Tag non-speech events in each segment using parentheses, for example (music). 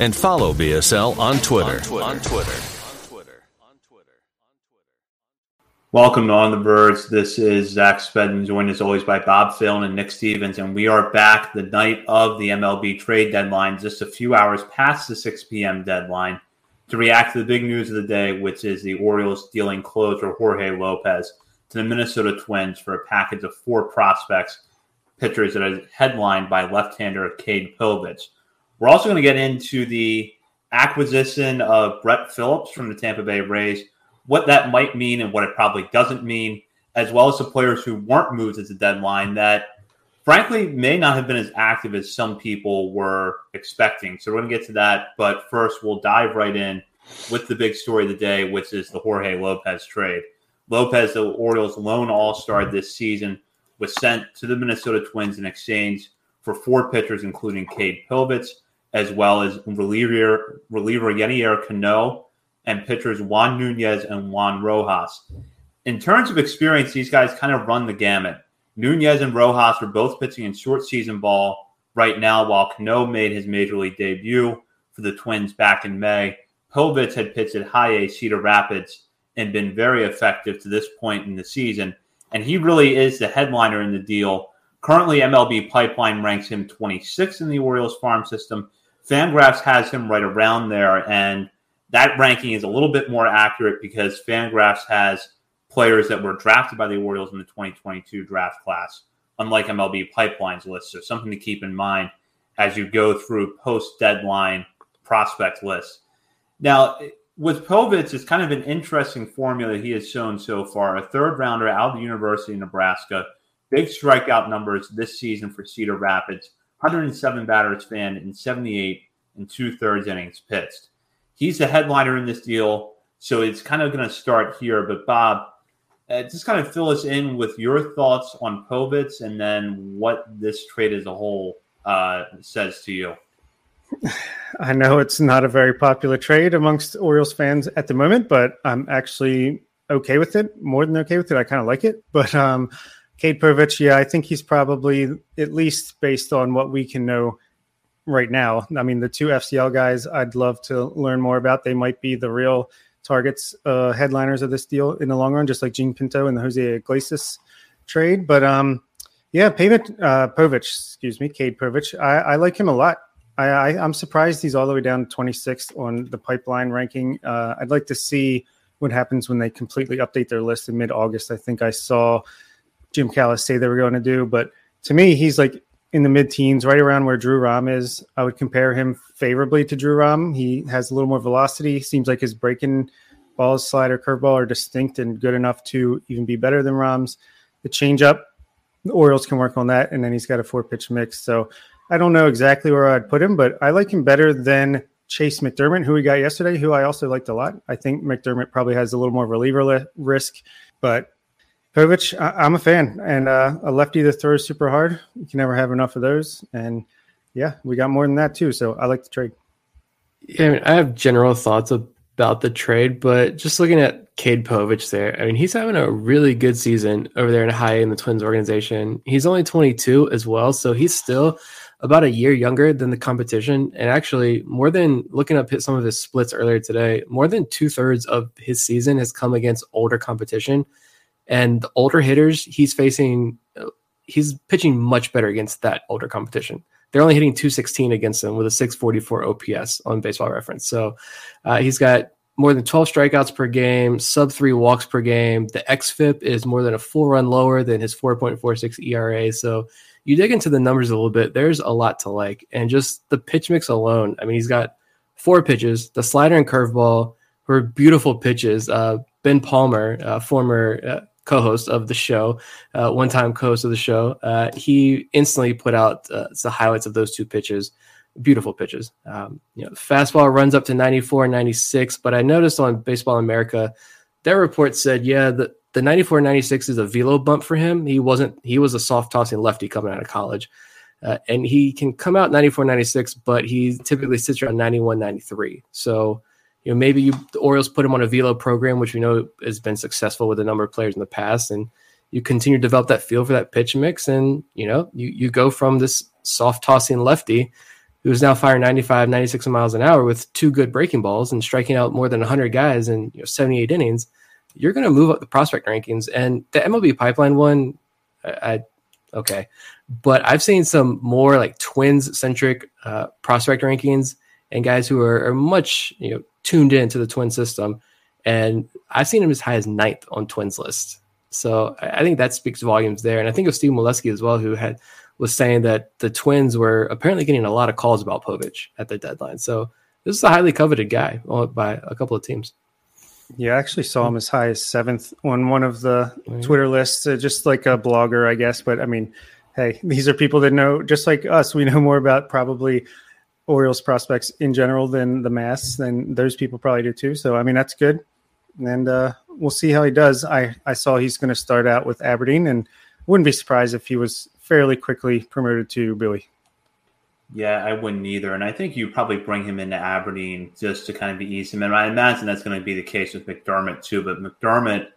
and follow BSL on Twitter. On Twitter. On Twitter. Welcome to On the Birds. This is Zach Spedden, joined as always by Bob Phelan and Nick Stevens, and we are back the night of the MLB trade deadline, just a few hours past the 6 p.m. deadline, to react to the big news of the day, which is the Orioles dealing closer Jorge Lopez to the Minnesota Twins for a package of four prospects, pitchers that are headlined by left-hander Cade Povich. We're also going to get into the acquisition of Brett Phillips from the Tampa Bay Rays what that might mean and what it probably doesn't mean, as well as the players who weren't moved at the deadline that frankly may not have been as active as some people were expecting. So we're going to get to that. But first, we'll dive right in with the big story of the day, which is the Jorge Lopez trade. Lopez, the Orioles' lone all star this season, was sent to the Minnesota Twins in exchange for four pitchers, including Cade Povich, as well as reliever, reliever Yennier Cano and pitchers Juan Nunez and Juan Rojas. In terms of experience, these guys kind of run the gamut. Nunez and Rojas are both pitching in short season ball right now, while Cano made his major league debut for the Twins back in May. Povich had pitched at high A Cedar Rapids and been very effective to this point in the season. And he really is the headliner in the deal. Currently, MLB Pipeline ranks him 26 in the Orioles farm system. Fangraphs has him right around there. And that ranking is a little bit more accurate because Fangraphs has players that were drafted by the Orioles in the 2022 draft class, unlike MLB Pipeline's list. So something to keep in mind as you go through post deadline prospect lists. Now, with Povich, it's kind of an interesting formula he has shown so far. A third rounder out of the University of Nebraska, big strikeout numbers this season for Cedar Rapids, 107 batters fanned in 78 and two thirds innings pitched he's the headliner in this deal. So it's kind of going to start here. But Bob, uh, just kind of fill us in with your thoughts on Povich and then what this trade as a whole uh, says to you. (sighs) I know it's not a very popular trade amongst Orioles fans at the moment, but I'm actually okay with it. More than okay with it. I kind of like it. But um, Povich, yeah, I think he's probably at least based on what we can know right now. I mean, the two FCL guys, I'd love to learn more about. They might be the real targets, uh, headliners of this deal in the long run, just like Jean Pinto and the Jose Iglesias trade. But um, yeah, Pavit, uh, Povich, excuse me, Cade Povich. I, I like him a lot. I, I, am surprised he's all the way down 26th on the pipeline ranking. Uh, I'd like to see what happens when they completely update their list in mid August. I think I saw Jim Callis say they were going to do, but to me, he's like in the mid teens, right around where Drew Rom is. I would compare him favorably to Drew Rom. He has a little more velocity. Seems like his breaking balls, slider, curveball are distinct and good enough to even be better than Rom's. The changeup, the Orioles can work on that, and then he's got a four pitch mix. So I don't know exactly where I'd put him, but I like him better than Chayce McDermott, who we got yesterday, who I also liked a lot. I think McDermott probably has a little more reliever li- risk, but Povich, I, am a fan, and uh, a lefty that throws super hard. You can never have enough of those. And yeah, we got more than that too. So I like the trade. Yeah, I, mean, I have general thoughts about the trade, but just looking at Cade Povich there, I mean, he's having a really good season over there in high in the Twins organization. He's only 22 as well, so he's still about a year younger than the competition. And actually, more than looking up some of his splits earlier today, more than two thirds of his season has come against older competition. And the older hitters he's facing, he's pitching much better against that older competition. They're only hitting 216 against him with a 644 OPS on baseball reference. So uh, he's got more than 12 strikeouts per game, sub three walks per game. The XFIP is more than a full run lower than his 4.46 ERA. So you dig into the numbers a little bit, there's a lot to like. And just the pitch mix alone, I mean, he's got four pitches, the slider and curveball were beautiful pitches. Uh, ben Palmer, uh, former uh, co-host of the show, uh, one-time co-host of the show, uh, he instantly put out uh, the highlights of those two pitches. beautiful pitches. Um, you know, fastball runs up to 94, and 96, but I noticed on Baseball America, their report said, yeah, the, the 94, 96 is a velo bump for him. He wasn't, he was a soft tossing lefty coming out of college. Uh, and he can come out 94, 96, but he typically sits around 91, 93. So, you know, maybe you, the Orioles put him on a velo program, which we know has been successful with a number of players in the past. And you continue to develop that feel for that pitch mix. And, you know, you, you go from this soft tossing lefty who's now firing 95, 96 miles an hour with two good breaking balls and striking out more than 100 guys in you know, 78 innings, you're going to move up the prospect rankings. And the MLB pipeline one, I, I okay. But I've seen some more like twins centric uh, prospect rankings and guys who are, are much you know tuned into the twin system. And I've seen him as high as ninth on twins list. So I think that speaks volumes there. And I think of Steve Melewski as well, who had was saying that the Twins were apparently getting a lot of calls about Povich at the deadline. So this is a highly coveted guy by a couple of teams. Yeah, I actually saw him as high as seventh on one of the Twitter lists, uh, just like a blogger, I guess. But I mean, hey, these are people that know, just like us, we know more about probably Orioles prospects in general than the mass, then those people probably do too. So, I mean, that's good. And uh, we'll see how he does. I, I saw he's going to start out with Aberdeen and wouldn't be surprised if he was fairly quickly promoted to Bowie. Yeah, I wouldn't either. And I think you probably bring him into Aberdeen just to kind of be easy. And I imagine that's going to be the case with McDermott too. But McDermott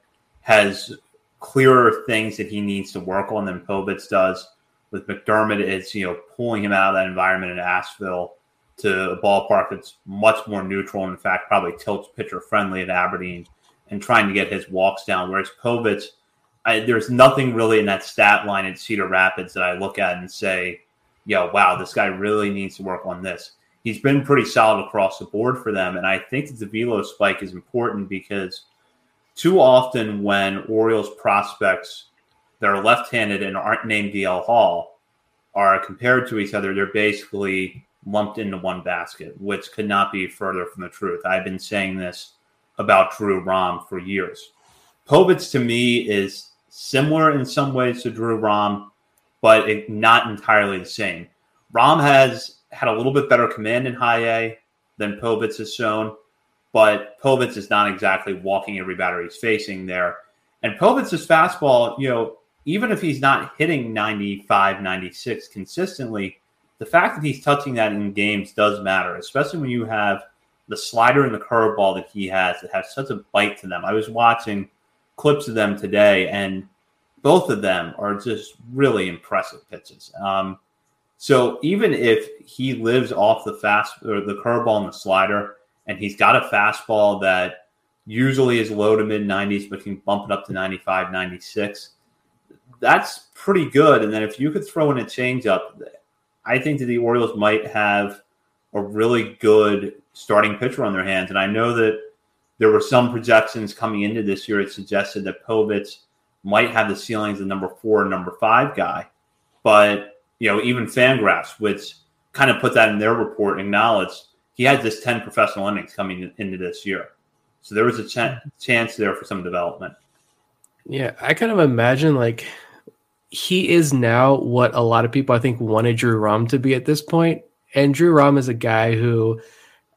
has clearer things that he needs to work on than Povich does. With McDermott, it's you know pulling him out of that environment in Asheville to a ballpark that's much more neutral. In fact, probably tilts pitcher friendly at Aberdeen and trying to get his walks down. Whereas Povich, I, there's nothing really in that stat line at Cedar Rapids that I look at and say, yo, wow, this guy really needs to work on this. He's been pretty solid across the board for them. And I think that the velo spike is important because too often when Orioles prospects that are left handed and aren't named DL Hall are compared to each other, they're basically lumped into one basket, which could not be further from the truth. I've been saying this about Drew Rom for years. Povich to me is similar in some ways to Drew Rom, but it, not entirely the same. Rom has had a little bit better command in high A than Povich has shown, but Povich is not exactly walking every batter he's facing there. And Povich's fastball, you know, even if he's not hitting 95, 96 consistently, the fact that he's touching that in games does matter, especially when you have the slider and the curveball that he has that have such a bite to them. I was watching clips of them today, and both of them are just really impressive pitches. Um, so even if he lives off the fast or the curveball and the slider, and he's got a fastball that usually is low to mid 90s, but can bump it up to 95, 96, that's pretty good. And then if you could throw in a changeup, I think that the Orioles might have a really good starting pitcher on their hands. And I know that there were some projections coming into this year that suggested that Povich might have the ceilings of number four and number five guy. But, you know, even Fangraphs, which kind of put that in their report, acknowledged he had this 10 professional innings coming into this year. So there was a ch- chance there for some development. Yeah, I kind of imagine like he is now what a lot of people I think wanted Drew Rom to be at this point. And Drew Rom is a guy who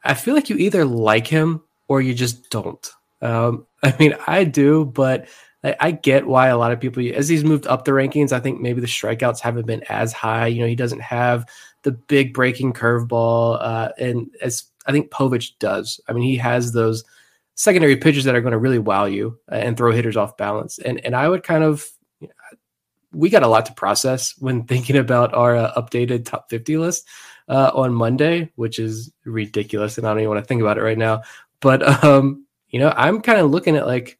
I feel like you either like him or you just don't. Um, (laughs) I mean, I do, but I, I, get why a lot of people, as he's moved up the rankings, I think maybe the strikeouts haven't been as high. You know, he doesn't have the big breaking curveball, uh, and as I think Povich does. I mean, he has those secondary pitches that are going to really wow you uh, and throw hitters off balance. And and I would kind of, we got a lot to process when (laughs) thinking about our uh, updated top 50 list uh, on Monday, which is ridiculous, and I don't even want to think about it right now. But (laughs) um, you know, I'm kind of looking at like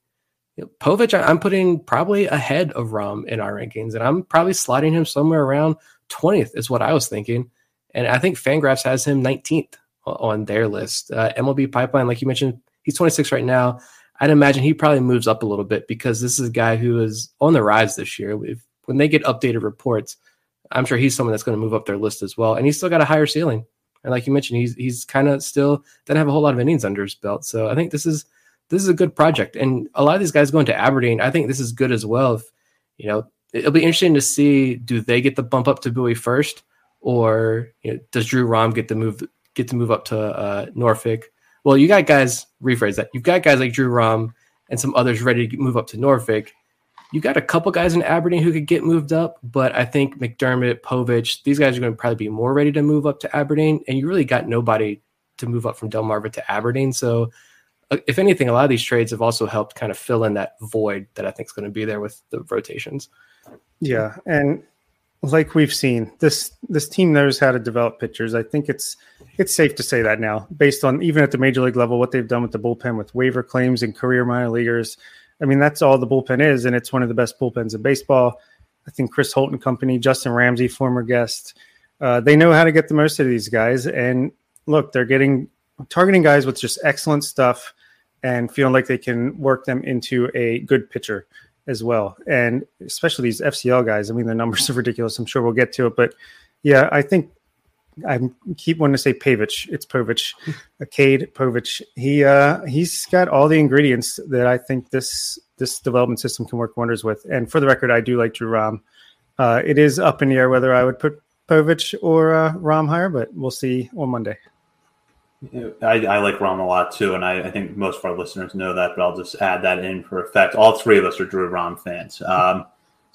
you know, Povich. I'm putting probably ahead of Rom in our rankings, and I'm probably sliding him somewhere around 20th. Is what I was thinking, and I think Fangraphs has him 19th on their list. Uh, MLB Pipeline, like you mentioned, he's 26 right now. I'd imagine he probably moves up a little bit because this is a guy who is on the rise this year. When they get updated reports, I'm sure he's someone that's going to move up their list as well. And he's still got a higher ceiling. And like you mentioned, he's he's kind of still doesn't have a whole lot of innings under his belt. So I think this is this is a good project. And a lot of these guys going to Aberdeen, I think this is good as well. If you know, it'll be interesting to see do they get the bump up to Bowie first, or you know, does Drew Rom get to move get to move up to uh, Norfolk? Well, you got guys rephrase that. You've got guys like Drew Rom and some others ready to move up to Norfolk. You got a couple guys in Aberdeen who could get moved up, but I think McDermott, Povich, these guys are going to probably be more ready to move up to Aberdeen, and you really got nobody to move up from Delmarva to Aberdeen. So, uh, if anything, a lot of these trades have also helped kind of fill in that void that I think is going to be there with the rotations. Yeah, and like we've seen, this this team knows how to develop pitchers. I think it's it's safe to say that now, based on even at the major league level, what they've done with the bullpen with waiver claims and career minor leaguers. I mean, that's all the bullpen is, and it's one of the best bullpens in baseball. I think Chris Holt and company, Justin Ramsey, former guest, uh, they know how to get the most out of these guys. And look, they're getting targeting guys with just excellent stuff and feeling like they can work them into a good pitcher as well. And especially these FCL guys. I mean, the numbers are ridiculous. I'm sure we'll get to it, but yeah, I think I keep wanting to say Pavich. It's Povich, Cade Povich. He uh, he's got all the ingredients that I think this this development system can work wonders with. And for the record, I do like Drew Rom. Uh, it is up in the air whether I would put Povich or uh, Rom higher, but we'll see on Monday. I, I, like Rom a lot too, and I, I, think most of our listeners know that, but I'll just add that in for effect. All three of us are Drew Rom fans. Um,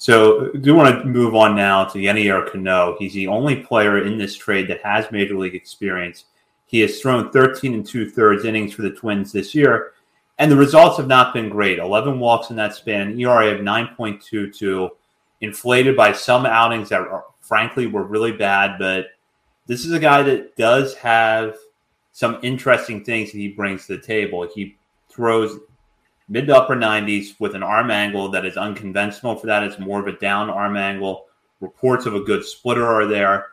so do want to move on now to Yennier Cano. He's the only player in this trade that has major league experience. He has thrown 13 and two thirds innings for the Twins this year, and the results have not been great. 11 walks in that span, ERA of 9.22, inflated by some outings that are, frankly were really bad, but this is a guy that does have – some interesting things that he brings to the table. He throws mid to upper 90s with an arm angle that is unconventional for that. It's more of a down arm angle. Reports of a good splitter are there.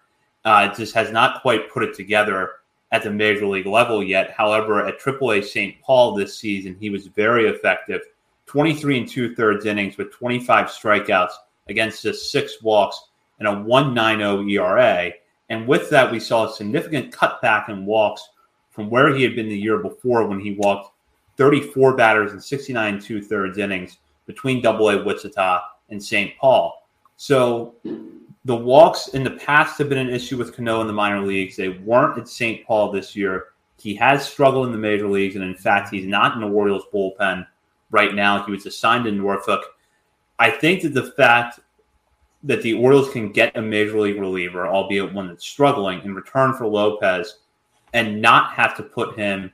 Uh, it just has not quite put it together at the major league level yet. However, at AAA St. Paul this season, he was very effective 23 and two thirds innings with 25 strikeouts against just six walks and a 190 ERA. And with that, we saw a significant cutback in walks from where he had been the year before when he walked 34 batters in 69 two thirds innings between Double A Wichita and St. Paul. So the walks in the past have been an issue with Cano in the minor leagues. They weren't at St. Paul this year. He has struggled in the major leagues, and in fact, he's not in the Orioles bullpen right now. He was assigned to Norfolk. I think that the fact that the Orioles can get a major league reliever, albeit one that's struggling, in return for Lopez and not have to put him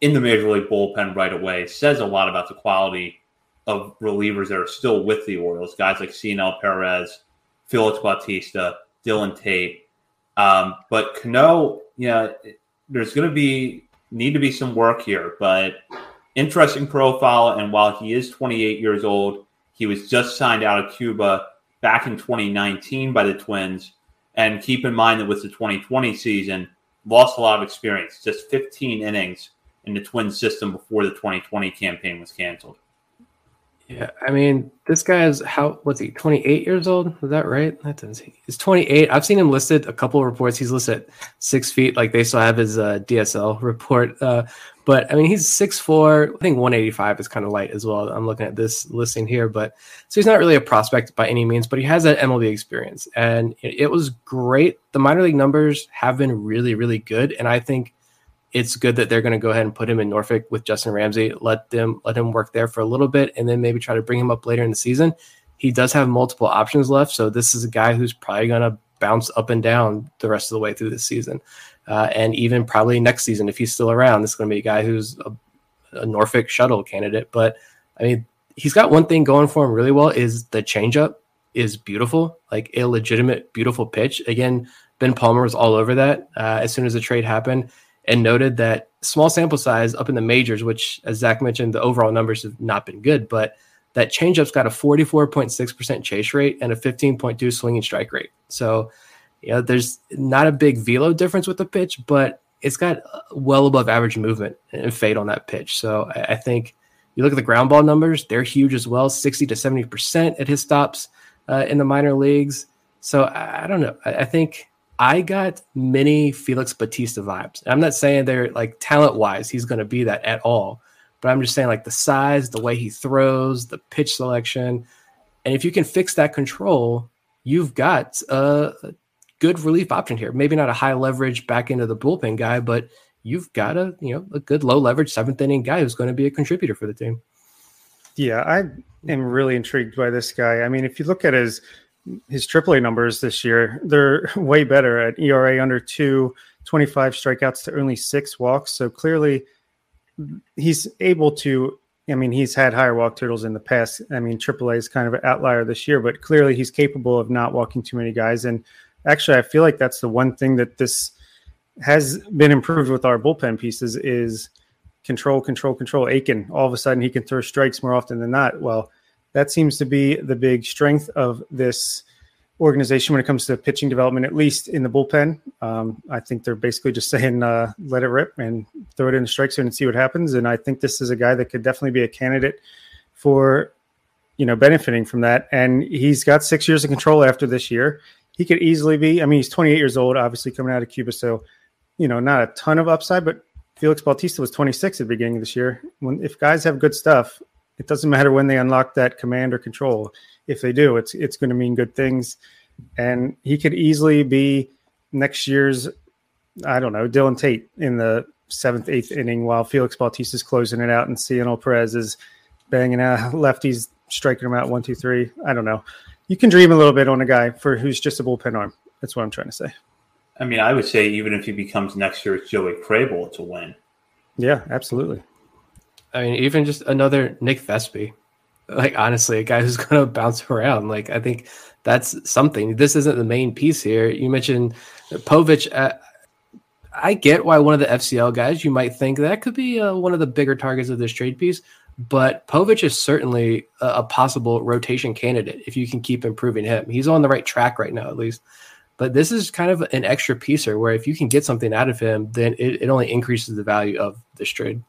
in the major league bullpen right away says a lot about the quality of relievers that are still with the Orioles. Guys like Cionel Perez, Felix Bautista, Dylan Tate. Um, but Cano, yeah, there's going to be need to be some work here, but interesting profile. And while he is 28 years old, he was just signed out of Cuba back in 2019 by the Twins. And keep in mind that with the 2020 season, lost a lot of experience, just 15 innings in the twin system before the 2020 campaign was canceled. Yeah, I mean, this guy is how what's he? 28 years old? Is that right? That doesn't. he's 28. I've seen him listed a couple of reports. He's listed six feet, like they still have his uh, DSL (laughs) report. Uh, but I mean, he's six four. I think 185 is kind of light as well. I'm looking at this listing here, but so he's not really a prospect by any means, but he has that MLB experience, and it was great. The minor league numbers have been really, really good, and I think it's good that they're going to go ahead and put him in Norfolk with Justin Ramsey. Let them let him work there for a little bit, and then maybe try to bring him up later in the season. He does have multiple options left, so this is a guy who's probably going to bounce up and down the rest of the way through the season, uh, and even probably next season if he's still around. This is going to be a guy who's a, a Norfolk shuttle candidate. But I mean, he's got one thing going for him really well is the changeup is beautiful, like a legitimate beautiful pitch. Again, Ben Palmer was all over that uh, as soon as the trade happened and noted that small sample size up in the majors, which, as Zach mentioned, the overall numbers have not been good, but that changeup's got a 44.6% chase rate and a 15.2 swinging strike rate. So, you know, there's not a big velo difference with the pitch, but it's got well above average movement and fade on that pitch. So I, I think you look at the ground ball numbers, they're huge as well 60 to 70% at his stops uh, in the minor leagues. So I, I don't know. I, I think I got many Felix Bautista vibes. I'm not saying they're like talent wise, he's going to be that at all, but I'm just saying like the size, the way he throws, the pitch selection. And if you can fix that control, you've got a good relief option here. Maybe not a high leverage back into the bullpen guy, but you've got a you know a good low leverage seventh inning guy who's going to be a contributor for the team. Yeah, I am really intrigued by this guy. I mean, if you look at his his AAA numbers this year, they're (laughs) way better at ERA under two, 25 strikeouts to only six walks. So clearly, he's able to. I mean, he's had higher walk totals in the past. I mean, AAA is kind of an outlier this year, but clearly he's capable of not walking too many guys. And actually, I feel like that's the one thing that this has been improved with our bullpen pieces is control, control, control. Akin, all of a sudden, he can throw strikes more often than not. Well, that seems to be the big strength of this organization when it comes to pitching development, at least in the bullpen. Um, I think they're basically just (laughs) saying, uh, let it rip and throw it in the strike zone and see what happens. And I think this is a guy that could definitely be a candidate for, you know, benefiting from that. And he's got six years of control after this year. He could easily be, I mean, he's 28 years old, obviously coming out of Cuba. So, you know, not a ton of upside, but Felix Bautista was 26 at the beginning of this year. When if guys have good stuff, it doesn't matter when they unlock that command or control. If they do, it's it's going to mean good things. And he could easily be next year's, I don't know, Dylan Tate in the seventh, eighth inning while Felix Bautista is closing it out and Cionel Perez is banging out (laughs) lefties, striking them out one, two, three. I don't know. You can dream a little bit on a guy for who's just a bullpen arm. That's what I'm trying to say. I mean, I would say even if he becomes next year's Joey Krehbiel, it's a win. Yeah, absolutely. I mean, even just another Nick Vespi. Like honestly, a guy who's (laughs) going to bounce around. Like I think that's something. This isn't the main piece here. You mentioned Povich. Uh, I get why one of the FCL guys you might think that could be uh, one of the bigger targets of this trade piece, but Povich is certainly a, a, possible rotation candidate if you can keep improving him. He's on the right track right now, at least. But this is kind of an extra piecer where if you can get something out of him, then it, it only increases the value of this trade.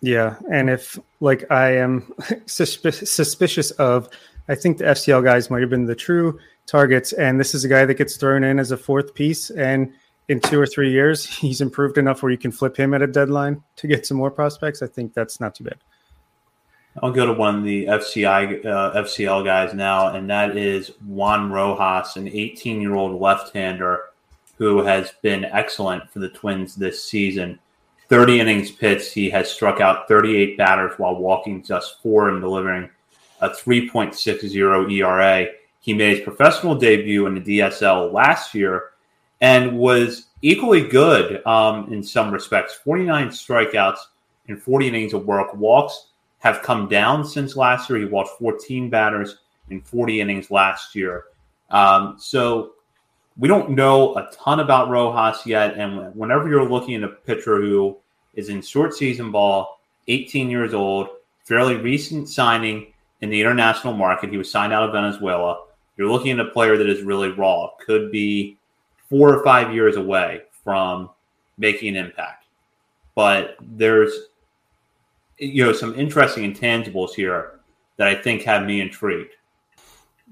Yeah, and if like I am (laughs) suspicious of, I think the FCL guys might have been the true targets, and this is a guy that gets thrown in as a fourth piece, and in two or three years (laughs) he's improved enough where you can flip him at a deadline to get some more prospects. I think that's not too bad. I'll go to one of the FCI uh, FCL guys now, and that is Juan Rojas, an 18 year old left hander who has been excellent for the Twins this season. 30 innings pitched, he has struck out 38 batters while walking just four and delivering a 3.60 ERA. He made his professional debut in the DSL last year and was equally good um, in some respects 49 strikeouts in 40 innings of work, walks have come down since last year. He walked 14 batters in 40 innings last year. Um, so we don't know a ton about Rojas yet. And whenever you're looking at a pitcher who is in short season ball, 18 years old, fairly recent signing in the international market, he was signed out of Venezuela. You're looking at a player that is really raw, could be four or five years away from making an impact. But there's you know some interesting intangibles here that I think have me intrigued.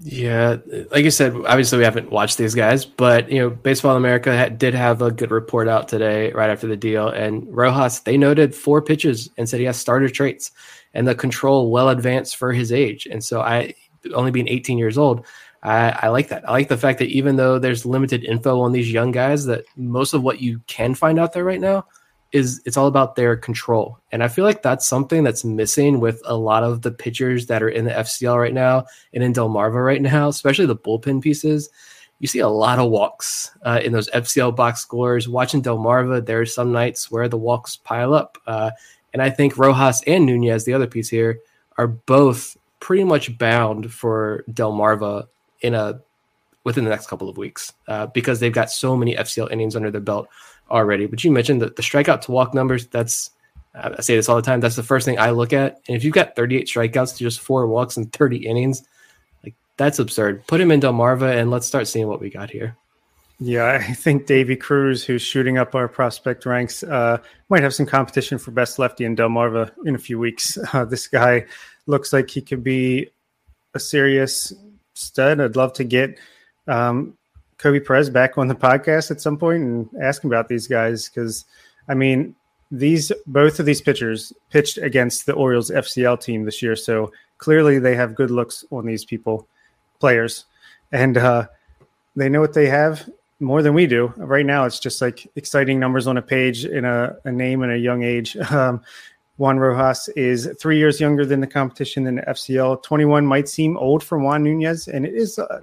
Yeah, like I said, obviously we haven't watched these guys, but you know, Baseball America did have a good report out today, right after the deal, and Rojas they noted four pitches and said he has starter traits and the control well advanced for his age, and so I only being 18 years old, I, I like that. I like the fact that even though there's limited info on these young guys, that most of what you can find out there right now is it's all about their control. And I feel like that's something that's missing with a lot of the pitchers that are in the FCL right now and in Delmarva right now, especially the bullpen pieces. You see a lot of walks uh, in those FCL box scores. Watching Delmarva, there are some nights where the walks pile up. Uh, and I think Rojas and Nunez, the other piece here, are both pretty much bound for Delmarva in a within the next couple of weeks uh, because they've got so many FCL innings under their belt already. But you mentioned that the strikeout to walk numbers. That's I say this all the time. That's the first thing I look at. And if you've got 38 strikeouts to just four walks and 30 innings, like that's absurd. Put him in Delmarva and let's start seeing what we got here. Yeah, I think Davy Cruz, who's shooting up our prospect ranks, uh, might have some competition for best lefty in Delmarva in a few weeks. (laughs) Uh, this guy looks like he could be a serious stud. I'd love to get um, Kobe Perez back on the podcast at some point and ask him about these guys because, I mean, these both of these pitchers pitched against the Orioles FCL team this year, so clearly they have good looks on these people, players, and uh, they know what they have more than we do. Right now, it's just like exciting numbers on a page in a, a name and a young age. (laughs) Um, Juan Rojas is three years younger than the competition in the FCL. 21 might seem old for Juan Nunez, and it is a,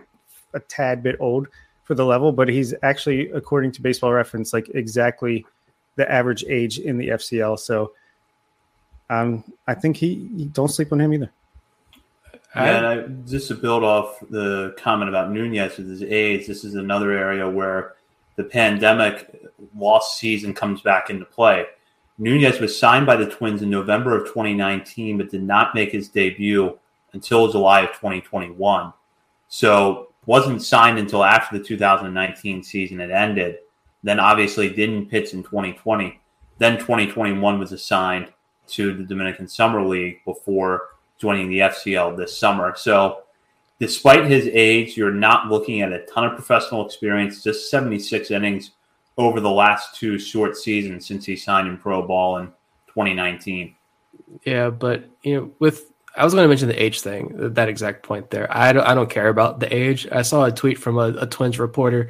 a tad bit old for the level, but he's actually, according to Baseball Reference, like exactly the average age in the FCL. So um, I think he, he don't sleep on him either. Yeah, I, just to build off the comment about Nunez with his age, this is another area where the pandemic lost season comes back into play. Nunez was signed by the Twins in November of 2019, but did not make his debut until July of 2021. So wasn't signed until after the 2019 season had ended. Then obviously didn't pitch in 2020. Then 2021 was assigned to the Dominican Summer League before joining the FCL this summer. So, despite his age, you're not looking at a ton of professional experience, just 76 innings over the last two short seasons since he signed in pro ball in 2019. Yeah, but you know, with I was going to mention the age thing, that exact point there. I don't, I don't care about the age. I saw a tweet from a, a Twins reporter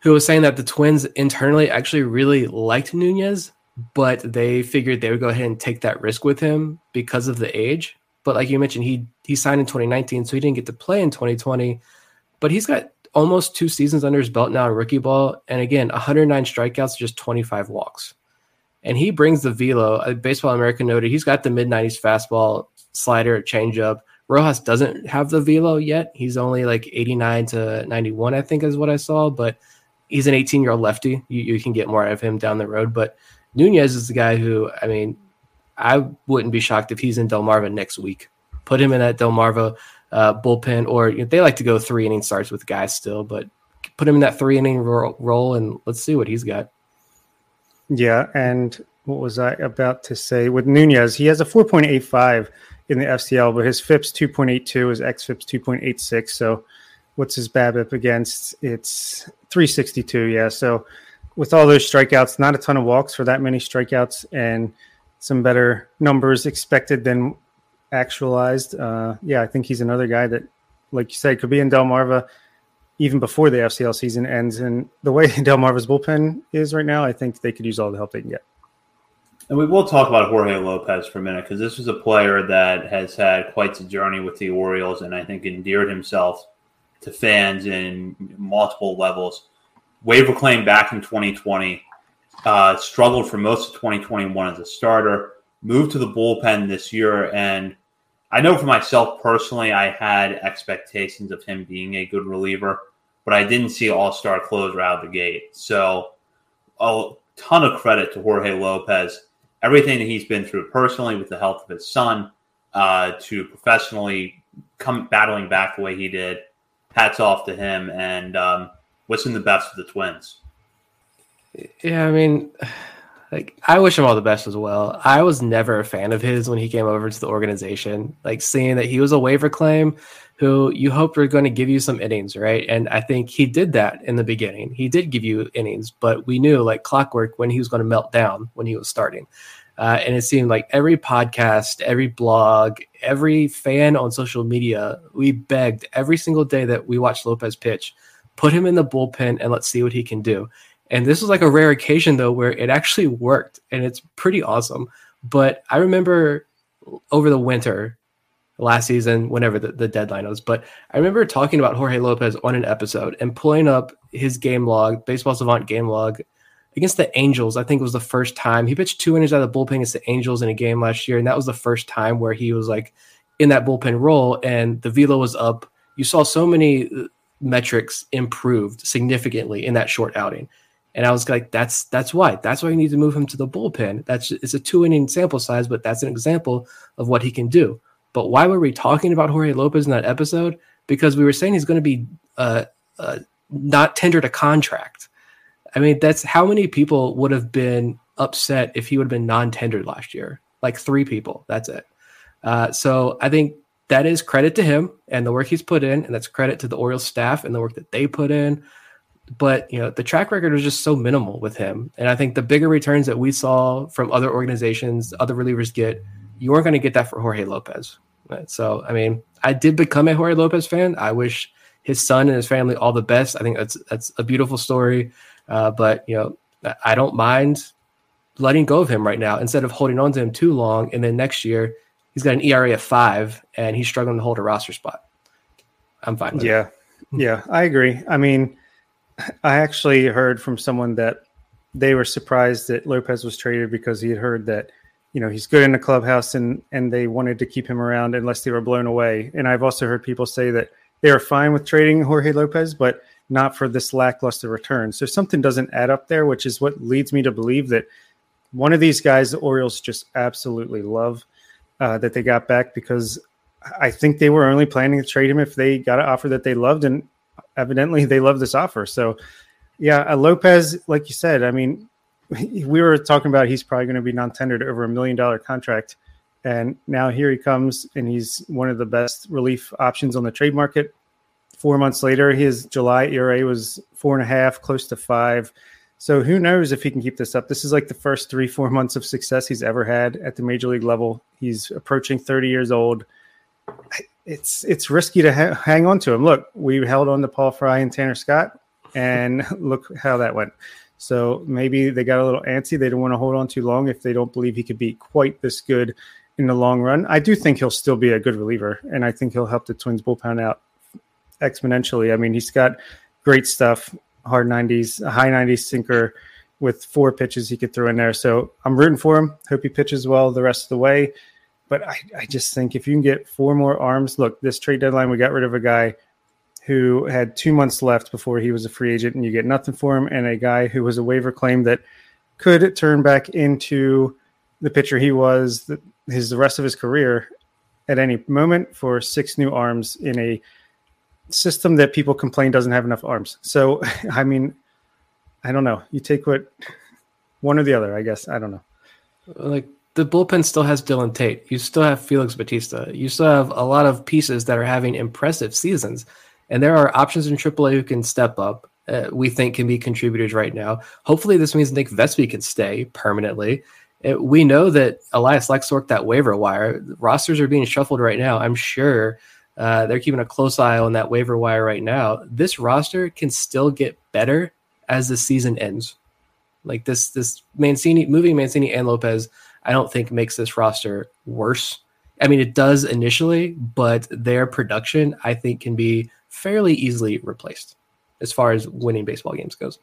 who was saying that the Twins internally actually really liked Nunez, but they figured they would go ahead and take that risk with him because of the age. But like you mentioned, he he signed in 2019, so he didn't get to play in 2020. But he's got almost two seasons under his belt now in rookie ball, and again, 109 strikeouts, just 25 walks. And he brings the velo. Baseball America noted he's got the mid 90s fastball, slider, changeup. Rojas doesn't have the velo yet. He's only like 89 to 91, I think, is what I saw. But he's an 18 year old lefty. You, you can get more out of him down the road. But Nunez is the guy who, I mean, I wouldn't be shocked if he's in Delmarva next week. Put him in that Delmarva uh, bullpen, or you know, they like to go three inning starts with guys still, but put him in that three inning role and let's see what he's got. Yeah, and what was I about to say with Nunez? He has a 4.85 in the FCL, but his FIPS 2.82, his xFIPS 2.86. So, what's his BABIP against? It's 362. Yeah, so with all those strikeouts, not a ton of walks for that many strikeouts, and some better numbers expected than actualized. Uh, yeah, I think he's another guy that, like you said, could be in Delmarva even before the FCL season ends. And the way (laughs) Delmarva's bullpen is right now, I think they could use all the help they can get. And we will talk about Jorge Lopez for a minute because this was a player that has had quite a journey with the Orioles and I think endeared himself to fans in multiple levels. Waiver claim back in 2020 uh, struggled for most of 2021 as a starter, moved to the bullpen this year. And I know for myself personally, I had expectations of him being a good reliever, but I didn't see all star closer out of the gate. So a ton of credit to Jorge Lopez. Everything that he's been through personally with the health of his son, uh, to professionally come battling back the way he did. Hats off to him and um, wishing the best for the Twins. Yeah, I mean, like I wish him all the best as well. I was never a fan of his when he came over to the organization. Like seeing that he was a waiver claim who you hoped were going to give you some innings, right? And I think he did that in the beginning. He did give you innings, but we knew like clockwork when he was going to melt down when he was starting. Uh, and it seemed like every podcast, every blog, every fan on social media, we begged every single day that we watched Lopez pitch, put him in the bullpen and let's see what he can do. And this was like a rare occasion though where it actually worked and it's pretty awesome. But I remember over the winter last season, whenever the, the deadline was, but I remember talking about Jorge Lopez on an episode and pulling up his game log, Baseball Savant game log against the Angels. I think it was the first time he pitched two innings out of the bullpen against the Angels in a game last year. And that was the first time where he was like in that bullpen role and the velo was up. You saw so many uh, metrics improved significantly in that short outing. And I was like, that's that's why. That's why you need to move him to the bullpen. That's it's a two inning sample size, but that's an example of what he can do. But why were we talking about Jorge Lopez in that episode? Because we were saying he's going to be uh, uh, not tendered a contract. I mean, that's how many people would have been upset if he would have been non-tendered last year. Like three people. That's it. Uh, so I think that is credit to him and the work he's put in, and that's credit to the Orioles staff and the work that they put in but you know the track record was just so minimal with him and i think the bigger returns that we saw from other organizations other relievers get you weren't going to get that for jorge lopez right? so i mean i did become a jorge lopez fan i wish his son and his family all the best. I think that's that's a beautiful story. Uh, but you know, I don't mind letting go of him right now instead of holding on to him too long. And then next year, he's got an ERA of five and he's struggling to hold a roster spot. I'm fine. yeah, yeah, I agree. I mean, I actually heard from someone that they were surprised that Lopez was traded because he had heard that you know he's good in the clubhouse and and they wanted to keep him around unless they were blown away. And I've also heard people say that they are fine with trading Jorge Lopez, but not for this lackluster return. So something doesn't add up there, which is what leads me to believe that one of these guys, the Orioles just absolutely love uh, that they got back because I think they were only planning to trade him if they got an offer that they loved, and evidently they love this offer. So, yeah, uh, Lopez, like you said, I mean, we were talking about he's probably going to be non-tendered over a million dollar contract, and now here he comes, and he's one of the best relief options on the trade market. Four months later, his July ERA was four and a half, close to five. So who knows if he can keep this up? This is like the first three, four months of success he's ever had at the major league level. He's approaching 30 years old. It's it's risky to ha- hang on to him. Look, we held on to Paul Fry and Tanner Scott, and (laughs) look how that went. So maybe they got a little antsy. They don't want to hold on too long if they don't believe he could be quite this good in the long run. I do think he'll still be a good reliever, and I think he'll help the Twins bullpen out exponentially. I mean, he's got great stuff hard 90s, a high 90s sinker with four pitches he could throw in there. So I'm rooting for him. Hope he pitches well the rest of the way. But I, I just think if you can get four more arms, look, this trade deadline, we got rid of a guy who had two months left before he was a free agent, and you get nothing for him, and a guy who was a waiver claim that could turn back into the pitcher he was the, his the rest of his career at any moment for six new arms in a system that people complain doesn't have enough arms. So, (laughs) I mean, I don't know. You take what one or the other, I guess. I don't know. Like the bullpen still has Dylan Tate. You still have Felix Bautista. You still have a lot of pieces that are having impressive seasons. And there are options in AAA who can step up. Uh, we think can be contributors right now. Hopefully, this means Nick Vespi can stay permanently. It, uh, we know that Elias likes to work that waiver wire. Rosters are being shuffled right now. I'm sure uh, they're keeping a close eye on that waiver wire right now. This roster can still get better as the season ends. Like this, this Mancini moving Mancini and Lopez, I don't think makes this roster worse. I mean, it does initially, but their production, I think, can be fairly easily replaced as far as winning baseball games goes.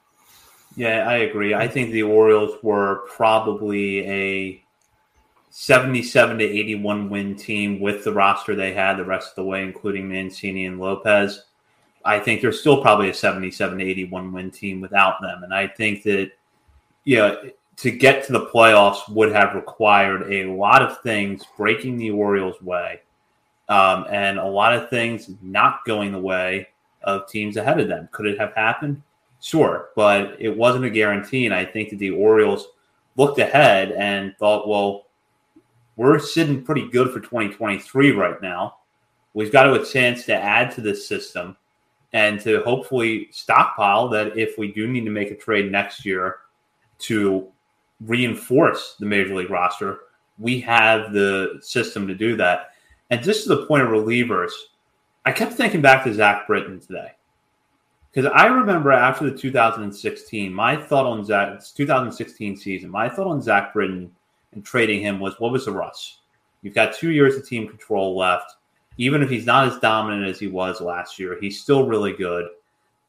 Yeah, I agree. I think the Orioles were probably a 77 to 81 win team with the roster they had the rest of the way, including Mancini and Lopez. I think they're still probably a 77 to 81 win team without them. And I think that, you know, to get to the playoffs would have required a lot of things breaking the Orioles' way um, and a lot of things not going the way of teams ahead of them. Could it have happened? Sure, but it wasn't a guarantee. And I think that the Orioles looked ahead and thought, well, we're sitting pretty good for 2023 right now. We've got a chance to add to this system and to hopefully stockpile that if we do need to make a trade next year to reinforce the major league roster, we have the system to do that. And just to the point of relievers, I kept thinking back to Zach Britton today. Because I remember after the 2016, my thought on Zach 2016 season, my thought on Zach Britton and trading him was what was the rush? You've got two years of team control left. Even if he's not as dominant as he was last year, he's still really good.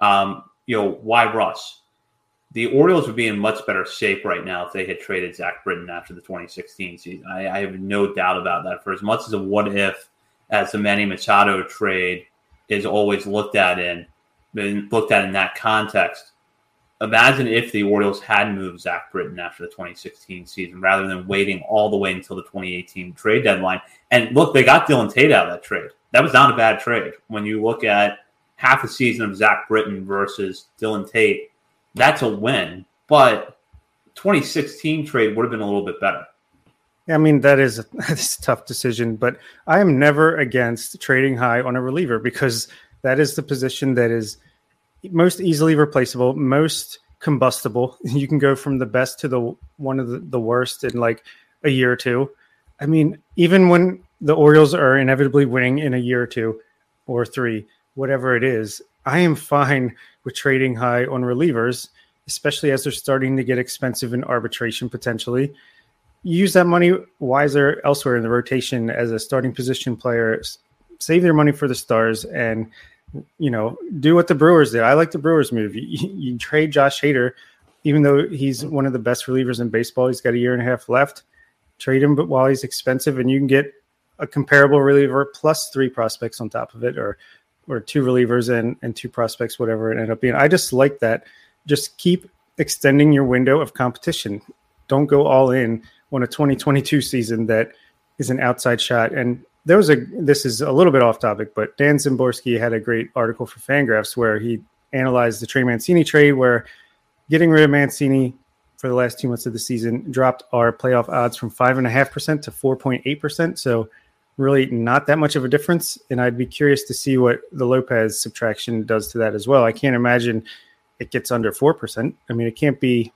Um, you know, why rush? The Orioles would be in much better shape right now if they had traded Zach Britton after the 2016 season. I, I have no doubt about that. For as much as a what if as the Manny Machado trade is always looked at in, been looked at in that context, imagine if the Orioles had moved Zach Britton after the 2016 season rather than waiting all the way until the 2018 trade deadline. And look, they got Dylan Tate out of that trade. That was not a bad trade. When you look at half a season of Zach Britton versus Dylan Tate, that's a win. But 2016 trade would have been a little bit better. Yeah, I mean, that is a, (laughs) that's a tough decision, but I am never against trading high on a reliever because that is the position that is – most easily replaceable, most combustible. (laughs) You can go from the best to the one of the, the worst in like a year or two. I mean, even when the Orioles are inevitably winning in a year or two or three, whatever it is, I am fine with trading high on relievers, especially as they're starting to get expensive in arbitration potentially. Use that money wiser elsewhere in the rotation as a starting position player. Save their money for the stars and you know do what the Brewers did. I like the Brewers move. You, you trade Josh Hader, even though he's one of the best relievers in baseball. He's got a year and a half left. Trade him, but while he's expensive, and you can get a comparable reliever plus three prospects on top of it, or or two relievers and and two prospects, whatever it ended up being. I just like that. Just keep extending your window of competition. Don't go all in on a 2022 season that is an outside shot. And there was a this is a little bit off topic, but Dan Szymborski had a great article for Fangraphs where he analyzed the Trey Mancini trade, where getting rid of Mancini for the last two months of the season dropped our playoff odds from five and a half percent to four point eight percent. So really not that much of a difference. And I'd be curious to see what the Lopez subtraction does to that as well. I can't imagine it gets under 4%. I mean, it can't be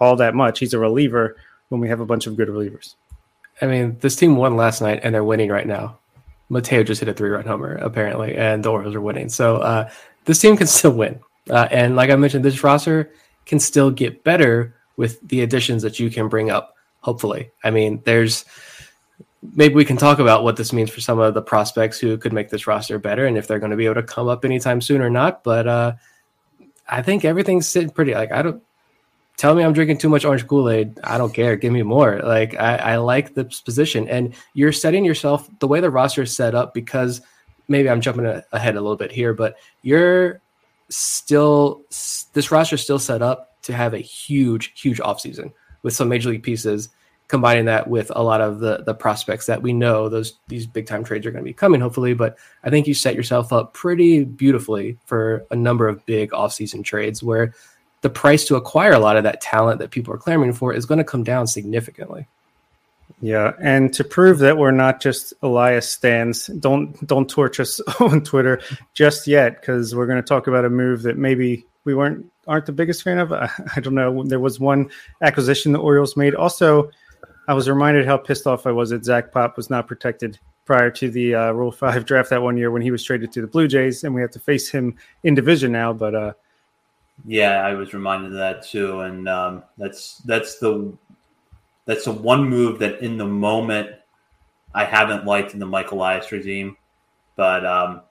all that much. He's a reliever when we have a bunch of good relievers. I mean, this team won last night and they're winning right now. Mateo just hit a three run homer, apparently, and the Orioles are winning. So uh, this team can still win. Uh, and like I mentioned, this roster can still get better with the additions that you can bring up, hopefully. I mean, there's maybe we can talk about what this means for some of the prospects who could make this roster better and if they're going to be able to come up anytime soon or not. But uh, I think everything's sitting pretty. Like I don't tell me I'm drinking too much orange Kool Aid. I don't care. Give me more. Like I, I like this position, and you're setting yourself the way the roster is set up because maybe I'm jumping ahead a little bit here, but you're still this roster is still set up to have a huge, huge offseason with some major league pieces combining that with a lot of the the prospects that we know those these big time trades are going to be coming hopefully but i think you set yourself up pretty beautifully for a number of big offseason trades where the price to acquire a lot of that talent that people are clamoring for is going to come down significantly yeah, and to prove that we're not just Elias stands, don't don't torch us (laughs) on Twitter just yet because we're going to talk about a move that maybe we weren't aren't the biggest fan of. I, (laughs) I, don't know. There was one acquisition the Orioles made. Also, I was reminded how pissed off I was that Zach Pop was not protected prior to the uh, Rule Five (laughs) draft that one year when he was traded to the Blue Jays, and we have to face him in division now. But uh, yeah, I was reminded of that too, and um, that's that's the that's the one move that in the moment I haven't liked in the Michael Elias regime, but um,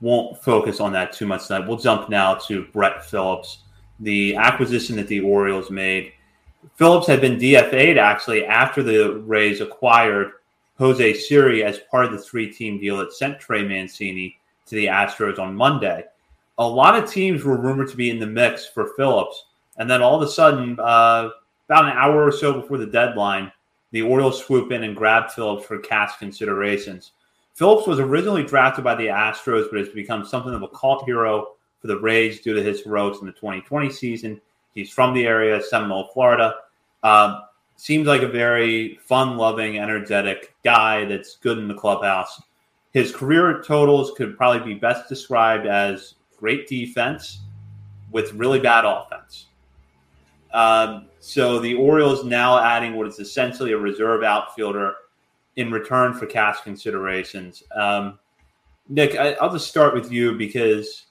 won't focus on that too much tonight. We'll jump now to Brett Phillips, the acquisition that the Orioles made Phillips had been DFA'd actually after the Rays acquired Jose Siri as part of the three team deal that sent Trey Mancini to the Astros on Monday. A lot of teams were rumored to be in the mix for Phillips. And then all of a sudden, uh, about an hour or so before the deadline, the Orioles swoop in and grab Phillips for cash considerations. Phillips was originally drafted by the Astros, but has become something of a cult hero for the Rays due to his heroics in the 2020 season He's from the area, Seminole, Florida. Um, seems like a very fun loving, energetic guy that's good in the clubhouse. His career totals could probably be best described as great defense with really bad offense. Um, so the Orioles now adding what is essentially a reserve outfielder in return for cash considerations. Um, Nick, I, will just start with you because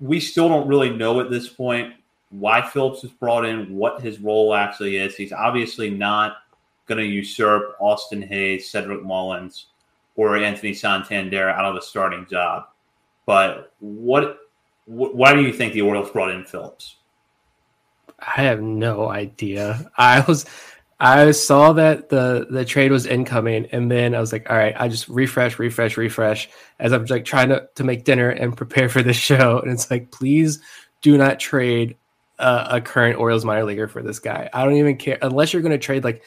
we still don't really know at this point why Phillips was brought in, what his role actually is. He's obviously not going to usurp Austin Hays, Cedric Mullins, or Anthony Santander out of a starting job. But what, wh- why do you think the Orioles brought in Phillips? I have no idea. I was I saw that the the trade was incoming, and then I was like, all right, I just refresh, refresh, refresh as I'm like trying to to make dinner and prepare for this (laughs) show. And it's like, please do not trade a, a current Orioles minor leaguer for this guy. I don't even care unless you're going to trade like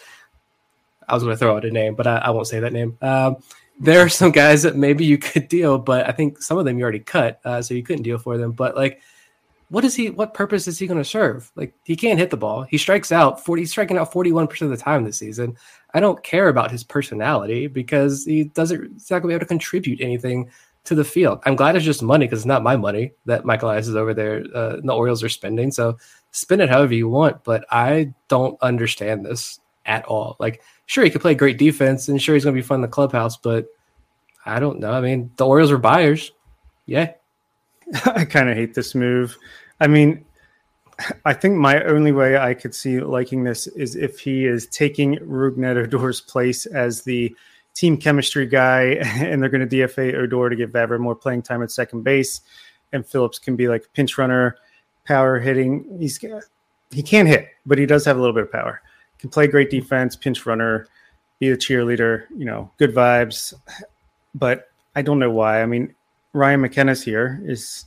I was going to throw out a name, but I, I won't say that name. Um, there are some guys that maybe you could deal, but I think some of them you already cut, uh, so you couldn't deal for them. But like, what is he? What purpose is he going to serve? Like, he can't hit the ball. He strikes out forty. He's striking out forty one percent of the time this season. I don't care about his personality because he doesn't. He's not going to be able to contribute anything to the field. I'm glad it's just money because it's not my money that Michael Elias is over there. Uh, the Orioles are spending, so spend it however you want. But I don't understand this at all. Like, sure, he could play great defense, and sure, he's going to be fun in the clubhouse, but I don't know. I mean, the Orioles are buyers. yeah. (laughs) I kind of hate this move. I mean, I think my only way I could see liking this is if he is taking Rougned Odor's place as the team chemistry guy, (laughs) and they're going to DFA Odor to give Vavra more playing time at second base, and Phillips can be like pinch runner, power hitting. He's he can't hit, but he does have a little bit of power. Can play great defense, pinch runner, be a cheerleader. You know, good vibes. But I don't know why. I mean, Ryan McKenna's here. Is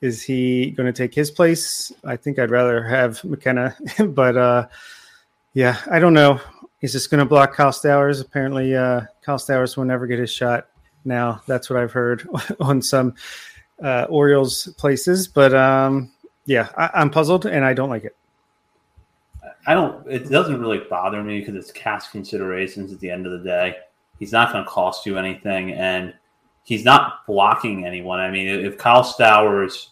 is he going to take his place? I think I'd rather have McKenna, (laughs) but uh, yeah, I don't know. He's just going to block Kyle Stowers. Apparently, uh, Kyle Stowers will never get his shot. Now that's what I've heard (laughs) on some uh, Orioles places. But um, yeah, I, I'm puzzled and I don't like it. I don't. It doesn't really bother me because it's cash considerations. At the end of the day, he's not going to cost you anything, and he's not blocking anyone. I mean, if Kyle Stowers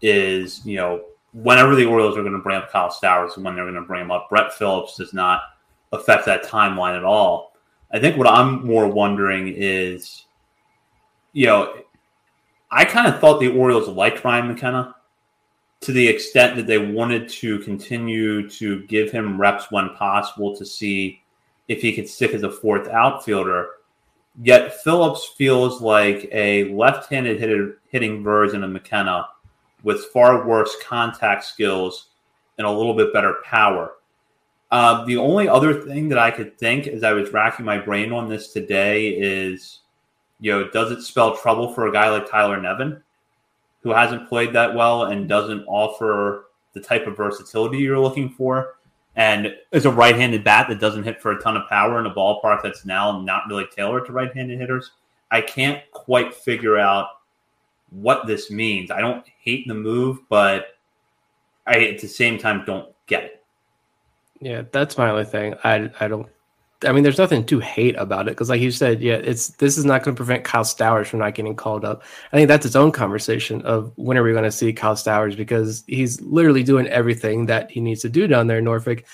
is, you know, whenever the Orioles are going to bring up Kyle Stowers and when they're going to bring him up, Brett Phillips does not affect that timeline at all. I think what I'm more wondering is, you know, I kind of thought the Orioles liked Ryan McKenna to the extent that they wanted to continue to give him reps when possible to see if he could stick as a fourth outfielder. Yet Phillips feels like a left-handed hitter, hitting version of McKenna with far worse contact skills and a little bit better power. Uh, the only other thing that I could think as I was racking my brain on this today is, you know, does it spell trouble for a guy like Tyler Nevin, who hasn't played that well and doesn't offer the type of versatility you're looking for? and it's a right-handed bat that doesn't hit for a ton of power in a ballpark that's now not really tailored to right-handed hitters. I can't quite figure out what this means. I don't hate the move, but I at the same time don't get it. Yeah, that's my only thing. I I don't. I mean, there's nothing to hate about it because, like you said, yeah, it's this is not going to prevent Kyle Stowers from not getting called up. I think that's its own conversation of when are we going to see Kyle Stowers because he's literally doing everything that he needs to do down there in Norfolk,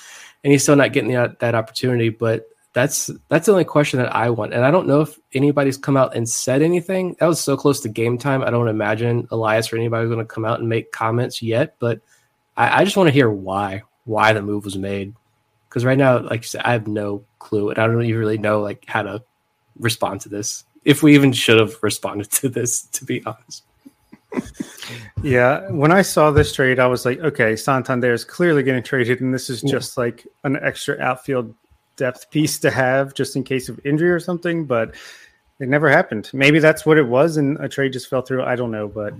and he's still not getting that, that opportunity. But that's that's the only question that I want, and I don't know if anybody's come out and said anything. That was so close to game time. I don't imagine Elias or anybody going to come out and make comments yet, but I, I just want to hear why why the move was made because right now, like I said, I have no clue, and I don't even really know like how to respond to this. If we even should have responded (laughs) to this, to be honest. yeah, when I saw this trade, I was like, okay, Santander is clearly getting traded, and this is just yeah. like an extra outfield depth piece to have just in case of injury or something. But it never happened. Maybe that's what it was, and a trade just fell through. I don't know, but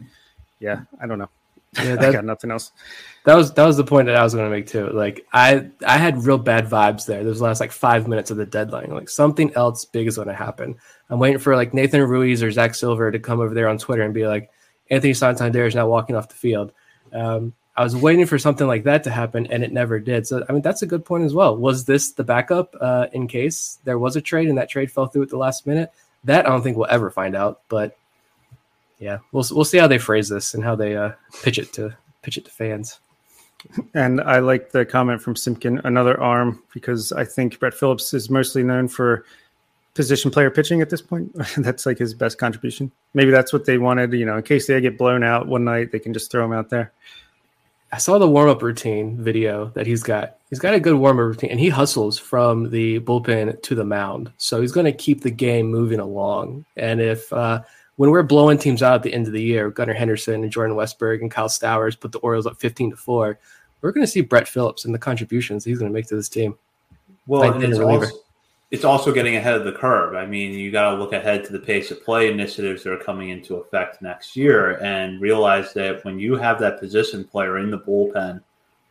yeah, I don't know. Yeah, (laughs) that, I got nothing else. That was that was the point that I was going to make too. Like I I had real bad vibes there. The last like five minutes of the deadline. Like something else big is going to happen. I'm waiting for like Nathan Ruiz or Zach Silver to come over there on Twitter and be like, Anthony Santander is now walking off the field. Um, I was waiting for something like that to happen, and it never did. So I mean, that's a good point as well. Was this the backup uh, in case there was a trade and that trade fell through at the last minute? That I don't think we'll ever find out, but yeah, we'll we'll see how they phrase this and how they uh, pitch it to pitch it to fans. And I like the comment from Simpkin, another arm, because I think Brett Phillips is mostly known for position player pitching at this point. (laughs) that's like his best contribution. Maybe that's what they wanted. You know, in case they get blown out one night, they can just throw him out there. I saw the warm up routine video that he's got. He's got a good warm up routine, and he hustles from the bullpen to the mound. So he's going to keep the game moving along. And if uh, when we're blowing teams out at the end of the year, Gunnar Henderson and Jordan Westburg and Kyle Stowers put the Orioles up 15 to 4, we're going to see Brett Phillips and the contributions he's going to make to this team. Well, it's also, it's also getting ahead of the curve. I mean, you got to look ahead to the pace of play initiatives that are coming into effect next year and realize that when you have that position player in the bullpen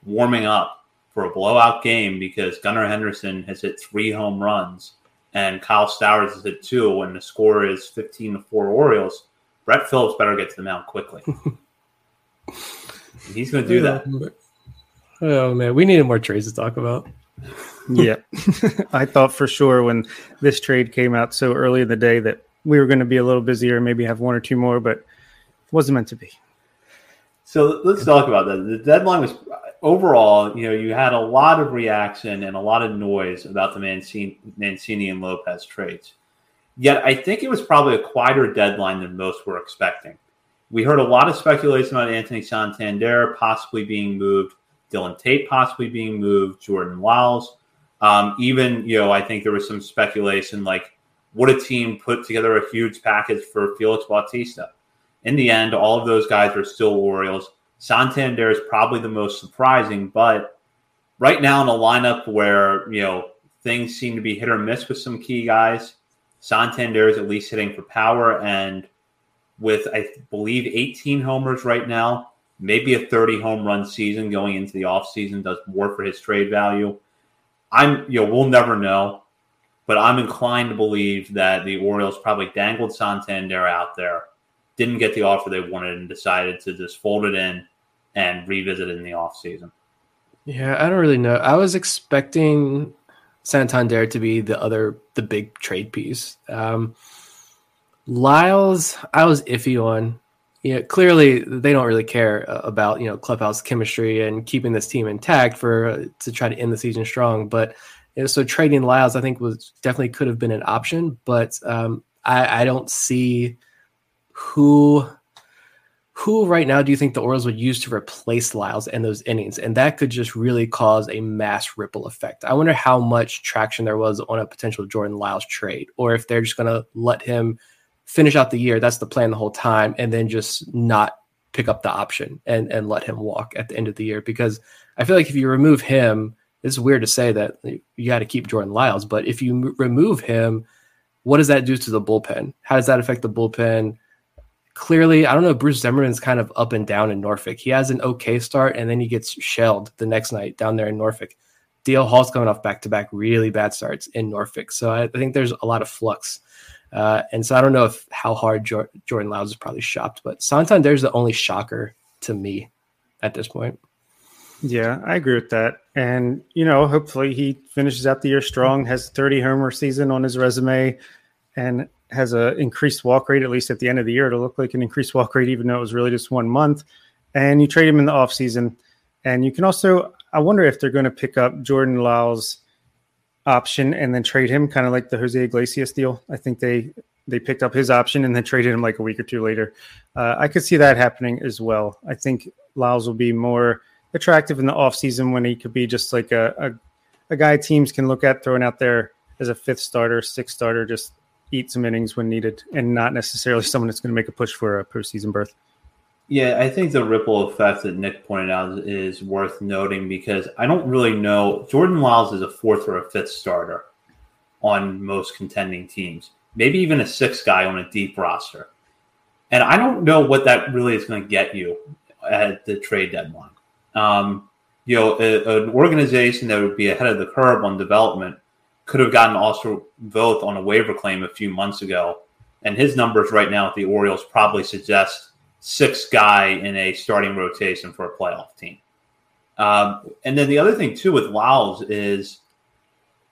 warming up for a blowout game because Gunnar Henderson has hit three home runs and Kyle Stowers is at two when the score is 15 to 4 Orioles, Brett Phillips better get to the mound quickly. (laughs) He's going to do that. Oh, man. We needed more trades to talk about. yeah. (laughs) I thought for sure when this trade came out so early in the day that we were going to be a little busier, maybe have one or two more, but it wasn't meant to be. So let's talk about that. The deadline was overall, you know, you had a lot of reaction and a lot of noise about the Mancini, Mancini and Lopez trades. Yet I think it was probably a quieter deadline than most were expecting. we heard a lot of speculation about Anthony Santander possibly being moved, Dylan Tate possibly being moved, Jordan Lyles. Um, even, you know, I think there was some speculation like, would a team put together a huge package for Felix Bautista? In the end, all of those guys are still Orioles. Santander is probably the most surprising, but right now in a lineup where, you know, things seem to be hit or miss with some key guys, Santander is at least hitting for power. And with, I believe, 18 homers right now, maybe a 30 home run season going into the offseason does more for his trade value. I'm, you know, we'll never know, but I'm inclined to believe that the Orioles probably dangled Santander out there, didn't get the offer they wanted, and decided to just fold it in and revisit it in the offseason. Yeah, I don't really know. I was expecting Santander to be the other the big trade piece. Um, Lyles, I was iffy on. Yeah, clearly they don't really care uh, about you know clubhouse chemistry and keeping this team intact for uh, to try to end the season strong. But you know, so trading Lyles, I think was definitely could have been an option. But um, I, I don't see who who right now do you think the Orioles would use to replace Lyles in those innings? And that could just really cause a mass ripple effect. I wonder how much traction there was on a potential Jordan Lyles trade, or if they're just going to let him finish out the year. That's the plan the whole time, and then just not pick up the option and and let him walk at the end of the year. Because I feel like if you remove him, it's weird to say that you got to keep Jordan Lyles, but if you remove him, what does that do to the bullpen? How does that affect the bullpen? Clearly, I don't know. Bruce Zimmermann's kind of up and down in Norfolk. He has an okay start, and then he gets shelled the next night down there in Norfolk. DL Hall's coming off back to back really bad starts in Norfolk, so I, I, think there's a lot of flux. Uh, and so I don't know if how hard jo- Jordan Lyles is probably shopped, but Santander's the only shocker to me at this point. Yeah, I agree with that. And, you know, hopefully he finishes out the year strong, has 30 homer season on his resume, and has a increased walk rate, at least at the end of the year. It'll look like an increased walk rate, even though it was really just one month. And you trade him in the offseason. And you can also, I wonder if they're going to pick up Jordan Lyles' option and then trade him, kind of like the Jose Iglesias deal. I think they they picked up his option and then traded him like a week or two later. Uh, I could see that happening as well. I think Lyles will be more attractive in the offseason when he could be just like a, a, a guy teams can look at throwing out there as a fifth starter, sixth starter, just eat some innings when needed, and not necessarily someone that's going to make a push for a postseason berth. Yeah, I think the ripple effect that Nick pointed out is worth noting because I don't really know. Jordan Lyles is a fourth or a fifth starter on most contending teams, maybe even a sixth guy on a deep roster. And I don't know what that really is going to get you at the trade deadline. Um, you know, a, an organization that would be ahead of the curve on development could have gotten Austin Voth on a waiver claim a few months ago. And his numbers right now at the Orioles probably suggest six guy in a starting rotation for a playoff team. Um, and then the other thing too with Lyles is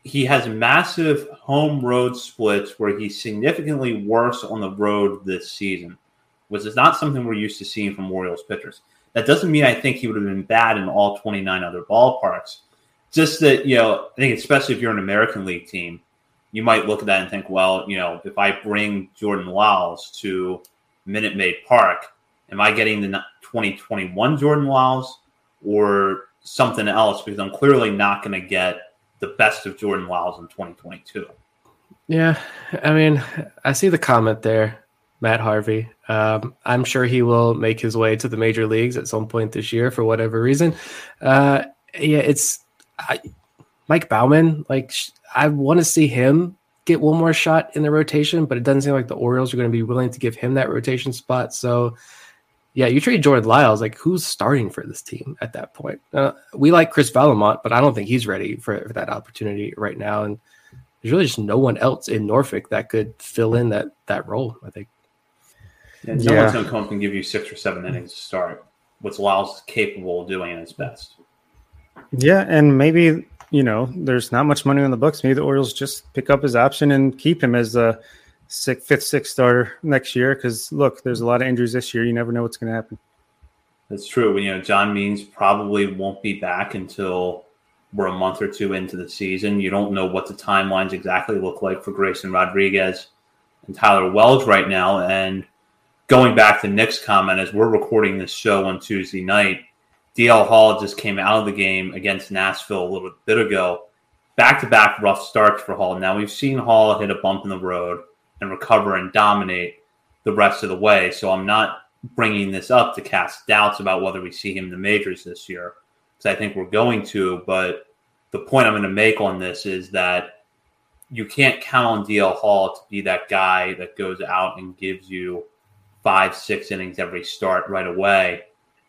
he has massive home road splits where he's significantly worse on the road this season, which is not something we're used to seeing from Orioles pitchers. That doesn't mean I think he would have been bad in all 29 other ballparks, just that you know, I think especially if you're an American League team, you might look at that and think, well, you know, if I bring Jordan Lyles to Minute Maid Park, am I getting the 2021 Jordan Lyles or something else? Because I'm clearly not going to get the best of Jordan Lyles in 2022. Yeah, I mean, I see the comment there, Matt Harvey. Um, I'm sure he will make his way to the major leagues at some point this year for whatever reason. Uh, yeah, it's I, Mike Baumann, like I want to see him get one more shot in the rotation, but it doesn't seem like the Orioles are going to be willing to give him that rotation spot. So, yeah, you trade Jordan Lyles. Like, who's starting for this team at that point? Uh, we like Chris Vallimont, but I don't think he's ready for, for, that opportunity right now. And there's really just no one else in Norfolk that could fill in that that role. I think. Yeah, no yeah. one's going to come and give you six or seven innings to start. What's Lyles capable of doing at his best? Yeah, and maybe you know there's not much money on the books. Maybe the Orioles just pick up his option and keep him as a sixth, fifth, sixth starter next year. Because look, there's a lot of injuries this year. You never know what's going to happen. That's true. You know, John Means probably won't be back until we're a month or two into the season. You don't know what the timelines exactly look like for Grayson Rodriguez and Tyler Wells right now. And going back to Nick's comment, as we're recording this show on Tuesday night, DL Hall just came out of the game against Nashville a little bit ago. Back to back rough starts for Hall. Now we've seen Hall hit a bump in the road and recover and dominate the rest of the way. So I'm not bringing this up to cast doubts about whether we see him in the majors this year, because I think we're going to. But the point I'm going to make on this is that you can't count on DL Hall to be that guy that goes out and gives you five, six innings every start right away.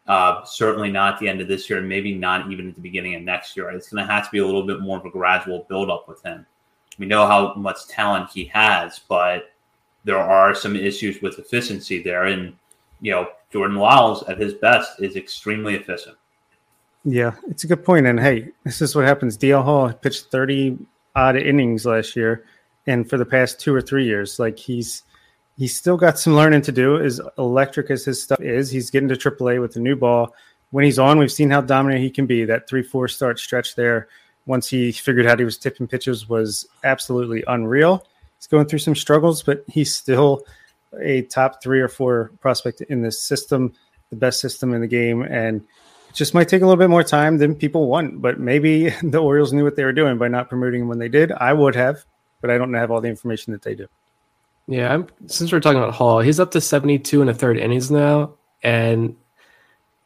Uh, certainly not at the end of this year, maybe not even at the beginning of next year. It's going to have to be a little bit more of a gradual buildup with him. We know how much talent he has, but there are some issues with efficiency there. And, you know, Jordan Lyles at his best is extremely efficient. Yeah, it's a good point. And hey, this is what happens. DL Hall pitched 30 odd innings last year. And for the past two or three years, like he's he's still got some learning to do. As electric as his stuff is, he's getting to AAA with the new ball. When he's on, we've seen how dominant he can be. That three four start stretch there, once he figured out he was tipping pitches, was absolutely unreal. He's going through some struggles, but he's still a top three or four prospect in this system, the best system in the game, and it just might take a little bit more time than people want. But maybe (laughs) the Orioles knew what they were doing by not promoting him when they did. I would have, but I don't have all the information that they do. Yeah, I'm, since we're talking about Hall, he's up to 72 and a third innings now, and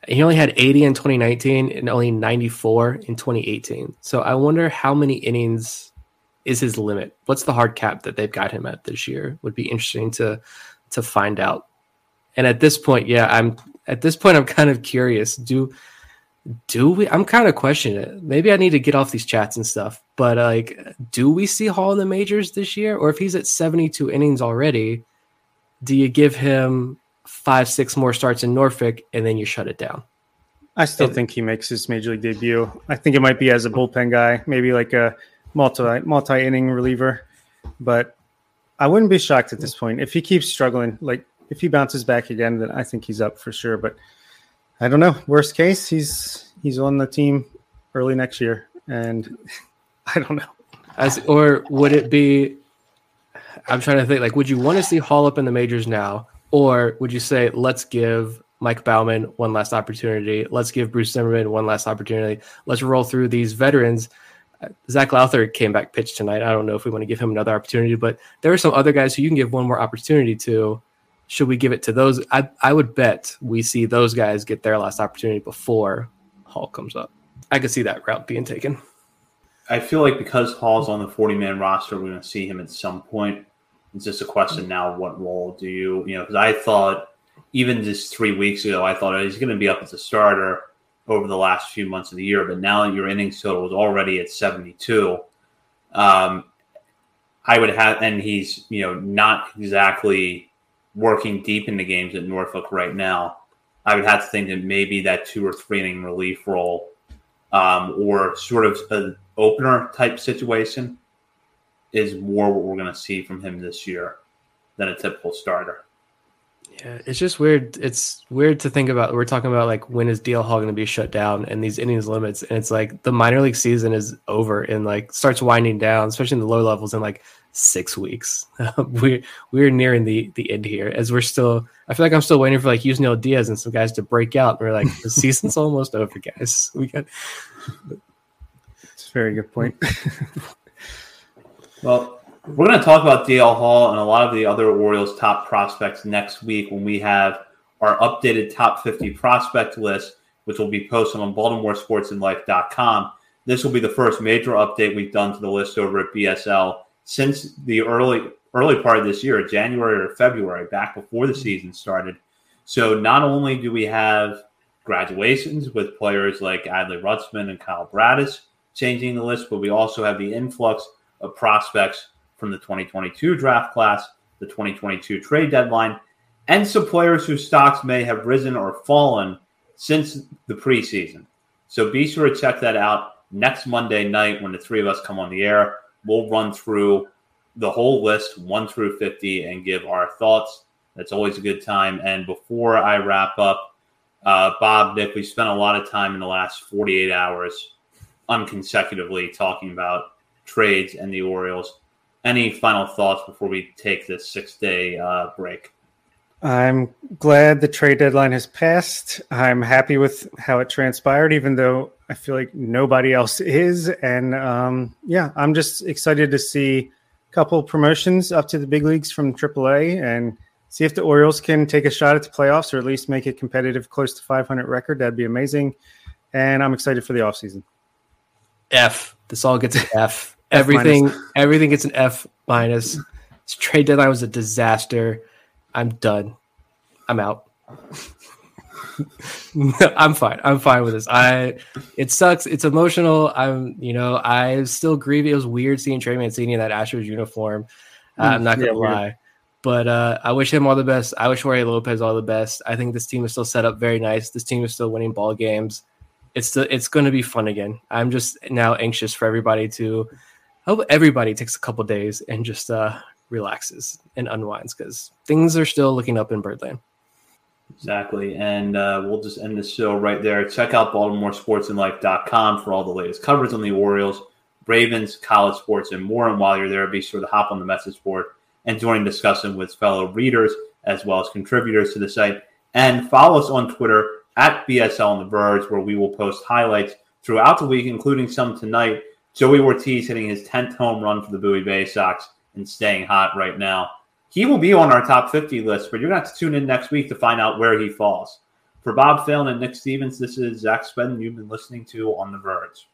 he only had 80 in 2019 and only 94 in 2018. So I wonder how many innings is his limit? What's the hard cap that they've got him at this year? Would be interesting to to find out. And at this point, yeah, I'm at this point I'm (laughs) kind of curious. Do do we i'm kind of questioning it. Maybe i need to get off these chats and stuff but like do we see hall in the majors this year? Or if he's at 72 innings already do you give him five six more starts in norfolk and then you shut it down? I still and, think he makes his major league debut. I think it might be as a bullpen guy maybe like a multi multi inning reliever but i wouldn't be shocked at this point. If he keeps struggling like if he bounces back again then i think he's up for sure but I don't know. Worst case, he's he's on the team early next year, and (laughs) I don't know. As or would it be? I'm trying to think. Like, would you want to see Hall up in the majors now, or would you say let's give Mike Baumann one last opportunity? Let's give Bruce Zimmermann one last opportunity. Let's roll through these veterans. Zac Lowther came back pitch tonight. I don't know if we want to give him another opportunity, but there are some other guys who you can give one more opportunity to should we give it to those? I, I would bet we see those guys get their last opportunity before Hall comes up. I could see that route being taken. I feel like because Hall's on the 40 man roster, we're going to see him at some point. It's just a question now what role do you, you know, because I thought even just three weeks ago, I thought he's going to be up as a starter over the last few months of the year. But now your innings total is already at 72. Um, I would have, and he's, you know, not exactly working deep into games at Norfolk right now, I would have to think that maybe that two or three inning relief role um, or sort of an opener type situation is more what we're going to see from him this year than a typical starter. Yeah, it's just weird. It's weird to think about. We're talking about like when is DL Hall going to be shut down and these innings limits, and it's like the minor league season is over and like starts winding down, especially in the low levels in like six weeks. (laughs) we're we're nearing the the end here as we're still. I feel like I'm still waiting for like Yusniel Diaz and some guys to break out. And we're like the season's (laughs) almost over, guys. (laughs) We got. It's a very good point. well, we're going to talk about DL Hall and a lot of the other Orioles top prospects next week when we have our updated top 50 prospect list, which will be posted on BaltimoreSportsAndLife.com. This will be the first major update we've done to the list over at BSL since the early early part of this year, January or February, back before the mm-hmm. season started. So not only do we have graduations with players like Adley Rutschman and Kyle Bradish changing the list, but we also have the influx of prospects from the 2022 draft class, the 2022 trade deadline, and some players whose stocks may have risen or fallen since the preseason. So be sure to check that out next Monday night when the three of us come on the air. We'll run through the whole list, 1 through 50, and give our thoughts. That's always a good time. And before I wrap up, uh, Bob, Nick, we spent a lot of time in the last 48 hours unconsecutively talking about trades and the Orioles any final thoughts before we take this six day uh, break? I'm glad the trade deadline has passed. I'm happy with how it transpired, even though I feel like nobody else is. And um, yeah, I'm just excited to see a couple promotions up to the big leagues from AAA and see if the Orioles can take a shot at the playoffs or at least make it competitive close to 500 record. That'd be amazing. And I'm excited for the offseason. F. This all gets an F. (laughs) everything, everything gets an F minus. This trade deadline was a disaster. I'm done. I'm out. (laughs) (laughs) I'm fine. I'm fine with this. I it sucks. It's emotional. I'm you know I still grieve. It was weird seeing Trey Mancini in that Astros uniform. Uh, I'm not gonna yeah, lie, weird. but uh, I wish him all the best. I wish Jorge Lopez all the best. I think this team is still set up very nice. This team is still winning ball games. It's still, it's going to be fun again. I'm just now anxious for everybody to. I hope everybody takes a couple days and just uh, relaxes and unwinds because things are still looking up in Birdland. Exactly. And uh, we'll just end the show right there. Check out BaltimoreSportsAndLife.com for all the latest coverage on the Orioles, Ravens, college sports, and more. And while you're there, be sure to hop on the message board and join discussion with fellow readers as well as contributors to the site. And follow us on Twitter at BSL on the Verge, where we will post highlights throughout the week, including some tonight. Joey Ortiz hitting his 10th home run for the Bowie Bay Sox and staying hot right now. He will be on our top 50 list, but you're going to have to tune in next week to find out where he falls. For Bob Phelan and Nick Stevens, this is Zach Spedden you've been listening to On the Verge.